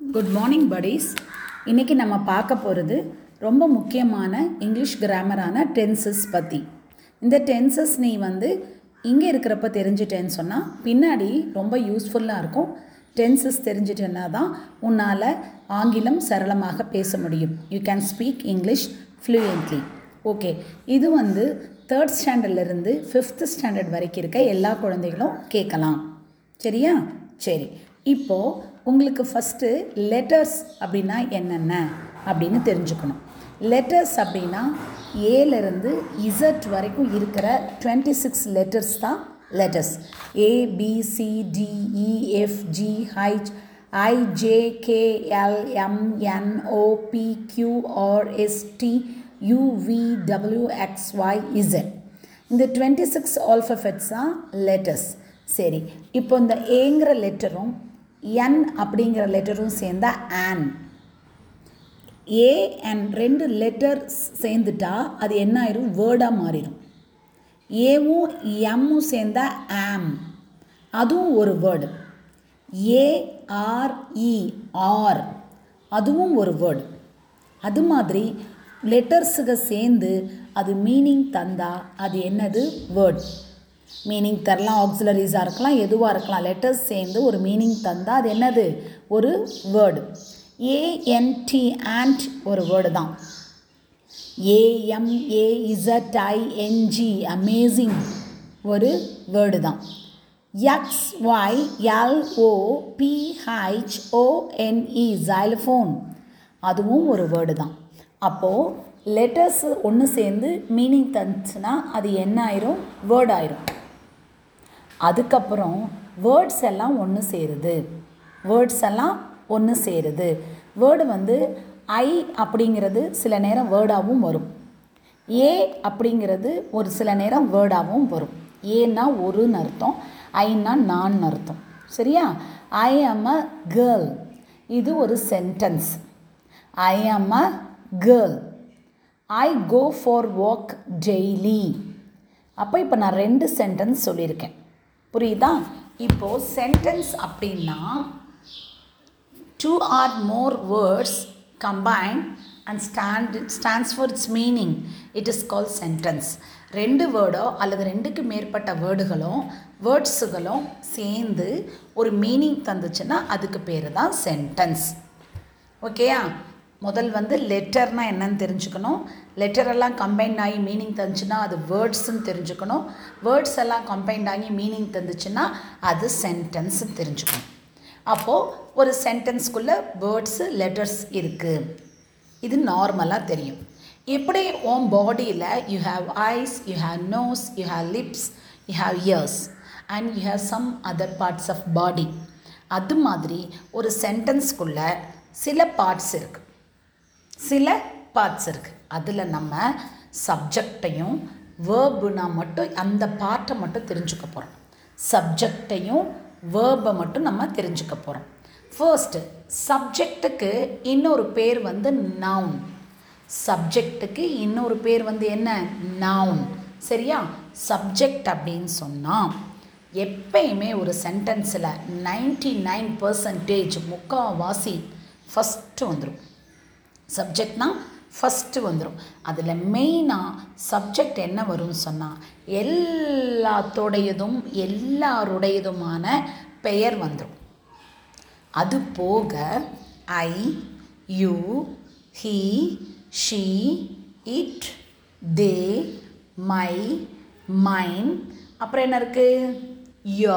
Good morning buddies இன்றைக்கி நம்ம பார்க்க போகிறது ரொம்ப முக்கியமான இங்கிலீஷ் கிராமரான டென்சஸ் பற்றி இந்த டென்சஸ் நீ வந்து இங்கே இருக்கிறப்ப தெரிஞ்சிட்டேன்னு சொன்னால் பின்னாடி ரொம்ப யூஸ்ஃபுல்லாக இருக்கும். டென்சஸ் தெரிஞ்சிட்டேன்னா தான் உன்னால் ஆங்கிலம் சரளமாக பேச முடியும். You can speak English fluently okay இது வந்து தேர்ட் ஸ்டாண்டர்ட்லேருந்து ஃபிஃப்த் ஸ்டாண்டர்ட் வரைக்கும் இருக்க எல்லா குழந்தைகளும் கேட்கலாம். சரியா? சரி. இப்போது உங்களுக்கு ஃபஸ்ட்டு லெட்டர்ஸ் அப்படின்னா என்னென்ன அப்படின்னு தெரிஞ்சுக்கணும். லெட்டர்ஸ் அப்படின்னா ஏலேருந்து இசட் வரைக்கும் இருக்கிற டுவெண்ட்டி சிக்ஸ் லெட்டர்ஸ் தான் letters A B C D E F G H I J K L M N O P Q R S T U V W X Y Z இந்த twenty six alphabets தான் letters சரி இப்போ இந்த ஏங்கிற லெட்டரும் N அப்படிங்கிற லெட்டரும் சேர்ந்தா ஆன் ஏ அண்ட் ரெண்டு லெட்டர் சேர்ந்துட்டா அது என்ன ஆயிரும்? வேர்டாக மாறிடும் ஏவும் எம்மும் சேர்ந்தா ஆம் அதுவும் ஒரு வேர்டு ஏஆர்இ ஆர் அதுவும் ஒரு வேர்டு அது மாதிரி லெட்டர்ஸுக சேர்ந்து அது மீனிங் தந்தால் அது என்னது? வேர்ட் மீனிங் தரலாம் ஆக்சிலரிஸாக இருக்கலாம் எதுவாக இருக்கலாம். லெட்டர்ஸ் சேர்ந்து ஒரு மீனிங் தந்தால் அது என்னது? ஒரு வேர்டு ஏஎன்டி ஆண்ட் ஒரு வேர்டு தான். ஏஎம்ஏஇசட்ஐஎன்ஜி அமேசிங் ஒரு வேர்டு தான். X Y L O P H O N E xylophone அதுவும் ஒரு வேர்டு தான். அப்போது லெட்டர்ஸ் ஒன்று சேர்ந்து மீனிங் தந்துச்சுன்னா அது என்ன ஆயிரும்? வேர்ட் ஆயிரும். அதுக்கப்புறம் வேர்ட்ஸ் எல்லாம் ஒன்று சேருது. வேர்ட்ஸ் எல்லாம் ஒன்று சேருது. வேர்டு வந்து ஐ அப்படிங்கிறது சில நேரம் வேர்டாகவும் வரும். ஏ அப்படிங்கிறது ஒரு சில நேரம் வேர்டாகவும் வரும். ஏன்னா ஒருன்னு அர்த்தம். ஐன்னா நான் அர்த்தம். சரியா? ஐ ஆம் அ கேர்ள் இது ஒரு sentence I am a girl I go for walk daily அப்போ இப்போ நான் ரெண்டு சென்டென்ஸ் சொல்லியிருக்கேன். புரியுதா? இப்போது சென்டென்ஸ் அப்படின்னா two or more words combine and stand stands for its meaning it is call sentence ரெண்டு வேர்டோ அல்லது ரெண்டுக்கு மேற்பட்ட வேர்டுகளும் வேர்ட்ஸுகளும் சேர்ந்து ஒரு மீனிங் தந்துச்சுன்னா அதுக்கு பேர் தான் சென்டென்ஸ் ஓகேயா முதல் வந்து லெட்டர்னால் என்னன்னு தெரிஞ்சுக்கணும். லெட்டர் எல்லாம் கம்பைன் ஆகி மீனிங் தந்துச்சுன்னா அது வேர்ட்ஸ்ன்னு தெரிஞ்சுக்கணும். வேர்ட்ஸ் எல்லாம் கம்பைன்ட் ஆகி மீனிங் தந்துச்சுன்னா அது சென்டென்ஸ்ன்னு தெரிஞ்சுக்கணும். அப்போது ஒரு சென்டென்ஸ்குள்ளே வேர்ட்ஸு லெட்டர்ஸ் இருக்குது இது நார்மலாக தெரியும். எப்படி ஓம் பாடியில் you have eyes you have nose you have lips you have ears and you have some other parts of body அது மாதிரி ஒரு சென்டென்ஸ்குள்ளே சில பார்ட்ஸ் இருக்குது சில பார்ட்ஸ் இருக்குது அதில் நம்ம சப்ஜெக்டையும் வேர்புனா மட்டும் அந்த பார்ட்டை மட்டும் தெரிஞ்சுக்க போகிறோம் சப்ஜெக்டையும் வேர்பை மட்டும் நம்ம தெரிஞ்சுக்க போகிறோம் ஃபர்ஸ்ட்டு சப்ஜெக்ட்டுக்கு இன்னொரு பேர் வந்து நவுன் சப்ஜெக்ட்டுக்கு இன்னொரு பேர் வந்து என்ன? நவுன் சரியா? சப்ஜெக்ட் அப்படின்னு சொன்னால் எப்பயுமே ஒரு சென்டென்ஸில் நைன்டி நைன் பர்சன்டேஜ் முக்கால்வாசி ஃபஸ்ட்டு வந்துடும் சப்ஜெக்ட்னா ஃபஸ்ட்டு வந்துடும் அதில் மெயினாக சப்ஜெக்ட் என்ன வரும்னு சொன்னால் எல்லாத்தோடையதும் எல்லாருடையதுமான பெயர் வந்துடும் அது போக I you he she it they my mine அப்புறம் என்ன இருக்குது ய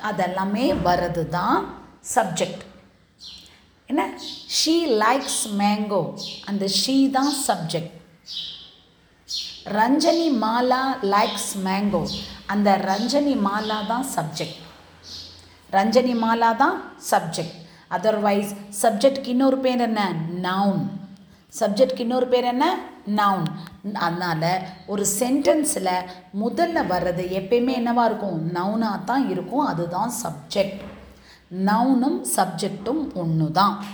அதெல்லாமே வர்றது தான் சப்ஜெக்ட் என்ன? ஷீ லைக்ஸ் மேங்கோ அந்த ஷீ தான் subject Ranjani Mala likes mango அந்த ரஞ்சனி மாலா தான் சப்ஜெக்ட் ரஞ்சனி மாலா தான் சப்ஜெக்ட் அதர்வைஸ் சப்ஜெக்ட்க்கு இன்னொரு பேர் என்ன? நவுன் சப்ஜெக்ட்க்கு இன்னொரு பேர் என்ன? நவுன் அதனால் ஒரு சென்டென்ஸில் முதல்ல வர்றது எப்பயுமே என்னவாக இருக்கும்? நவுனாக தான் இருக்கும். அதுதான் சப்ஜெக்ட் நவுனும் சப்ஜெக்டும் ஒன்று தான்.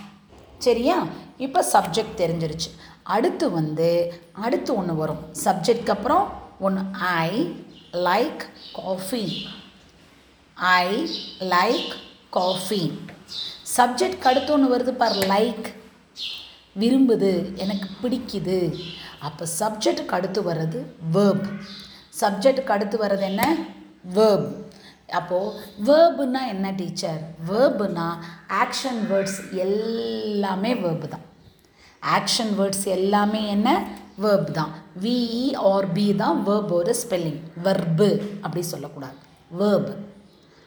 சரியா? இப்போ சப்ஜெக்ட் தெரிஞ்சிருச்சு. அடுத்து வந்து அடுத்து ஒன்று வரும். சப்ஜெக்ட்க்கு அப்புறம் ஒன்று I like coffee I like coffee subject அடுத்தொன்று வருது பார் லைக் விரும்புது எனக்கு பிடிக்குது. அப்போ சப்ஜெக்ட்டுக்கு அடுத்து வர்றது வேர்ப் சப்ஜெக்ட்டுக்கு அடுத்து வர்றது என்ன? வேர்ப் அப்போது வேர்புனா என்ன டீச்சர் வேர்புனா ஆக்ஷன் வேர்ட்ஸ் எல்லாமே வேர்பு தான். ஆக்ஷன் வேர்ட்ஸ் எல்லாமே என்ன? வேர்ப் தான். விஇ ஆர் பி தான் வேர்போட ஸ்பெல்லிங் வெர்பு அப்படி சொல்லக்கூடாது. வேர்ப்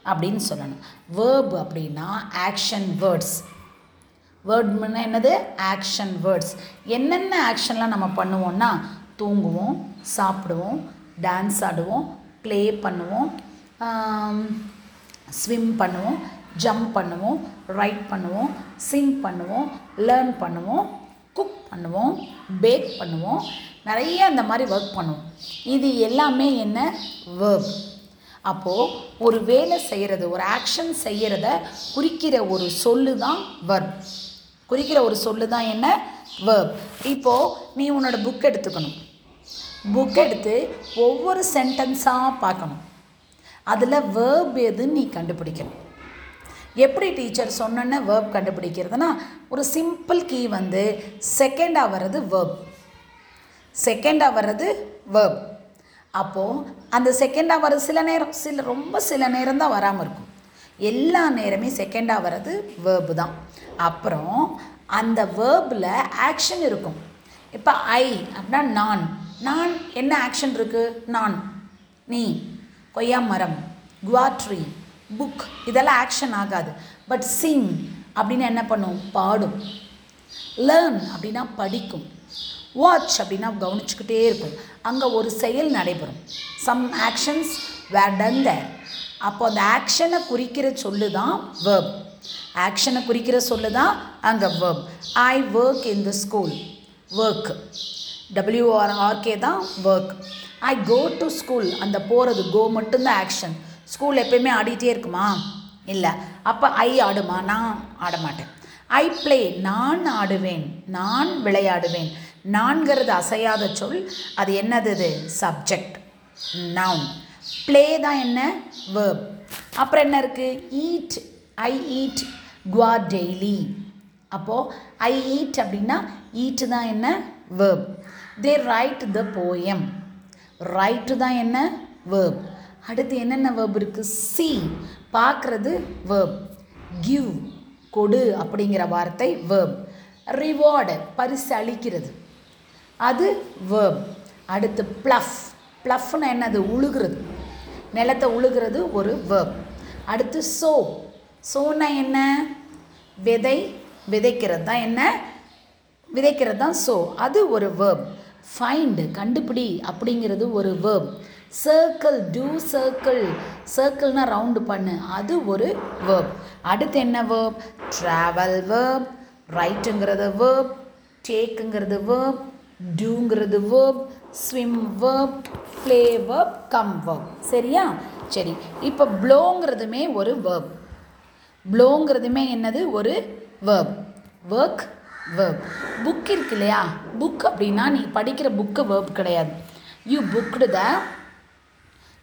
அப்படின்னு சொல்லணும். வேர்ப் அப்படின்னா ஆக்ஷன் வேர்ட்ஸ் வேர்ட்னா என்னது? ஆக்ஷன் வேர்ட்ஸ் என்னென்ன ஆக்ஷன்லாம் நம்ம பண்ணுவோம்னா தூங்குவோம் சாப்பிடுவோம் டான்ஸ் ஆடுவோம் ப்ளே பண்ணுவோம் ஸ்விம் பண்ணுவோம் ஜம்ப் பண்ணுவோம் ரைட் பண்ணுவோம் சிங் பண்ணுவோம் லேர்ன் பண்ணுவோம் குக் பண்ணுவோம் பேக் பண்ணுவோம். நிறைய அந்த மாதிரி ஒர்க் பண்ணுவோம். இது எல்லாமே என்ன? வேர்ப் அப்போது ஒரு வேலை செய்கிறது ஒரு ஆக்ஷன் செய்கிறத குறிக்கிற ஒரு சொல்லு தான் வர்ப் குறிக்கிற ஒரு சொல்லு தான் என்ன? வேர்ப் இப்போது நீ உன்னோட புக் எடுத்துக்கணும். புக் எடுத்து ஒவ்வொரு சென்டென்ஸாக பார்க்கணும். அதில் வேர்ப் எதுன்னு நீ கண்டுபிடிக்கணும். எப்படி டீச்சர் சொன்னோன்னே வேர்ப் கண்டுபிடிக்கிறதுனா ஒரு சிம்பிள் கீ வந்து செகண்டாக வர்றது வேர்ப் செகண்டாக வர்றது வேர்ப் அப்போது அந்த செகண்டாக வர்றது சில நேரம் சில ரொம்ப சில நேரம் தான் வராமல் இருக்கும். எல்லா நேரமே செகண்டாக வர்றது வேர்பு தான். அப்புறம் அந்த வேர்பில் ஆக்ஷன் இருக்கும். இப்போ ஐ அப்படின்னா நான். நான் என்ன ஆக்ஷன் இருக்குது நான். நீ. கொய்யா மரம் குவாட்ரி புக் இதெல்லாம் ஆக்ஷன் ஆகாது. பட் சிங் அப்படின்னு என்ன பண்ணும்? பாடும். லேர்ன் அப்படின்னா படிக்கும். வாட்ச் அப்படின்னா கவனிச்சுக்கிட்டே இருக்கும். அங்கே ஒரு செயல் நடைபெறும். Some actions were done there அப்போ அந்த ஆக்ஷனை குறிக்கிற சொல்லு தான் வேர்ப் ஆக்ஷனை குறிக்கிற சொல்லு தான் அங்கே verb I work in the school work W R R K தான் work I go to school அந்த போகிறது கோ மட்டும்தான் ஆக்ஷன் ஸ்கூல் எப்பயுமே ஆடிட்டே இருக்குமா? இல்லை. அப்போ ஐ ஆடுமா? நான் ஆட மாட்டேன். ஐ ப்ளே நான் ஆடுவேன். நான் விளையாடுவேன். நான்கிறது அசையாத சொல். அது என்னது இது? சப்ஜெக்ட் நவுன் ப்ளே தான் என்ன? வேர்ப் அப்புறம் என்ன இருக்குது eat I eat guava daily அப்போது ஐ ஈட் அப்படின்னா ஈட்டு தான் என்ன? Verb they write the poem write தான் என்ன? வேர்ப் அடுத்து என்னென்ன வேர்ப் இருக்குது சி பார்க்குறது வேர்ப் கிவ் கொடு அப்படிங்கிற வார்த்தை வேர்ப் ரிவார்டு பரிசு அளிக்கிறது. அது வேர்ப் அடுத்து ப்ளஃப் ப்ளஃப்னு என்னது? உழுகிறது. நிலத்தை உழுகிறது ஒரு வேர்ப் அடுத்து சோ சோனா என்ன? விதை. விதைக்கிறது தான் என்ன? விதைக்கிறது தான் சோ அது ஒரு வேர்ப் ஃபைண்டு கண்டுபிடி அப்படிங்கிறது ஒரு வேர்ப் சர்க்கிள் டூ சர்க்கிள் சர்க்கிள்னா ரவுண்டு பண்ணு. அது ஒரு வேர்ப் அடுத்து என்ன வேர்ப் ட்ராவல் வேர்ப் ரைட்டுங்கிறது வேர்ப் டேக்குங்கிறது verb டூங்கிறது verb swim verb play verb come verb சரியா? சரி. இப்போ ப்ளோங்கிறதுமே ஒரு வேர்ப் ப்ளோங்கிறதுமே என்னது? ஒரு வேர்ப் ஒர்க் வேர்ப் புக் இருக்கு இல்லையா? புக் அப்படின்னா நீ படிக்கிற புக்கு வேர்ப் கிடையாது. You booked the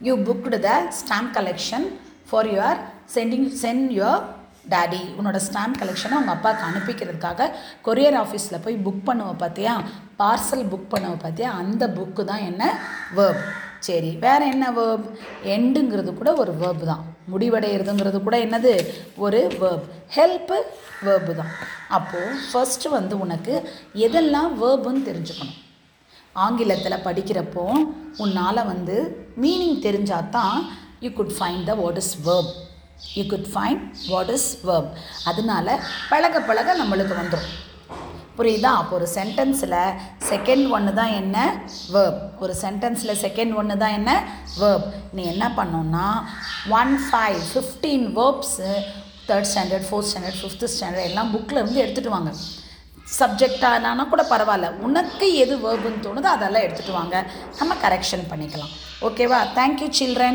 you booked the stamp collection for your sending sent your daddy உன்னோட ஸ்டாம்ப் கலெக்ஷனை உங்கள் அப்பாவுக்கு அனுப்பிக்கிறதுக்காக கொரியர் ஆஃபீஸில் போய் புக் பண்ணுவ பார்த்தியா பார்சல் புக் பண்ணுவ பார்த்தியா அந்த புக்கு தான் என்ன? வேர்ப் சரி வேறு என்ன வேர்ப் எண்டுங்கிறது கூட ஒரு வேர்ப் தான். முடிவடைகிறதுங்கிறது கூட என்னது? ஒரு வேர்ப் ஹெல்ப்பு வேர்பு தான். அப்போது ஃபஸ்ட்டு வந்து உனக்கு எதெல்லாம் வேர்புன்னு தெரிஞ்சுக்கணும். ஆங்கிலத்தில் படிக்கிறப்போ உன்னால் வந்து மீனிங் தெரிஞ்சால் தான் you could find the what is verb you could find what is verb அதனால பழக பழக நம்மளுக்கு வந்துடும் புரியுதா? அப்போ ஒரு சென்டென்ஸில் செகண்ட் ஒன்று தான் என்ன? வேர்ப் ஒரு சென்டென்ஸில் செகண்ட் ஒன்று தான் என்ன? வேர்ப் நீ என்ன பண்ணோன்னா one five fifteen verbs third standard fourth standard fifth standard எல்லாம் புக்கில் இருந்து எடுத்துகிட்டு வாங்க. சப்ஜெக்டானா கூட பரவாயில்ல. உனக்கு எது வேர்புன்னு தோணுதோ அதெல்லாம் எடுத்துகிட்டு வாங்க. நம்ம கரெக்ஷன் பண்ணிக்கலாம். ஓகேவா தேங்க்யூ சில்ட்ரன்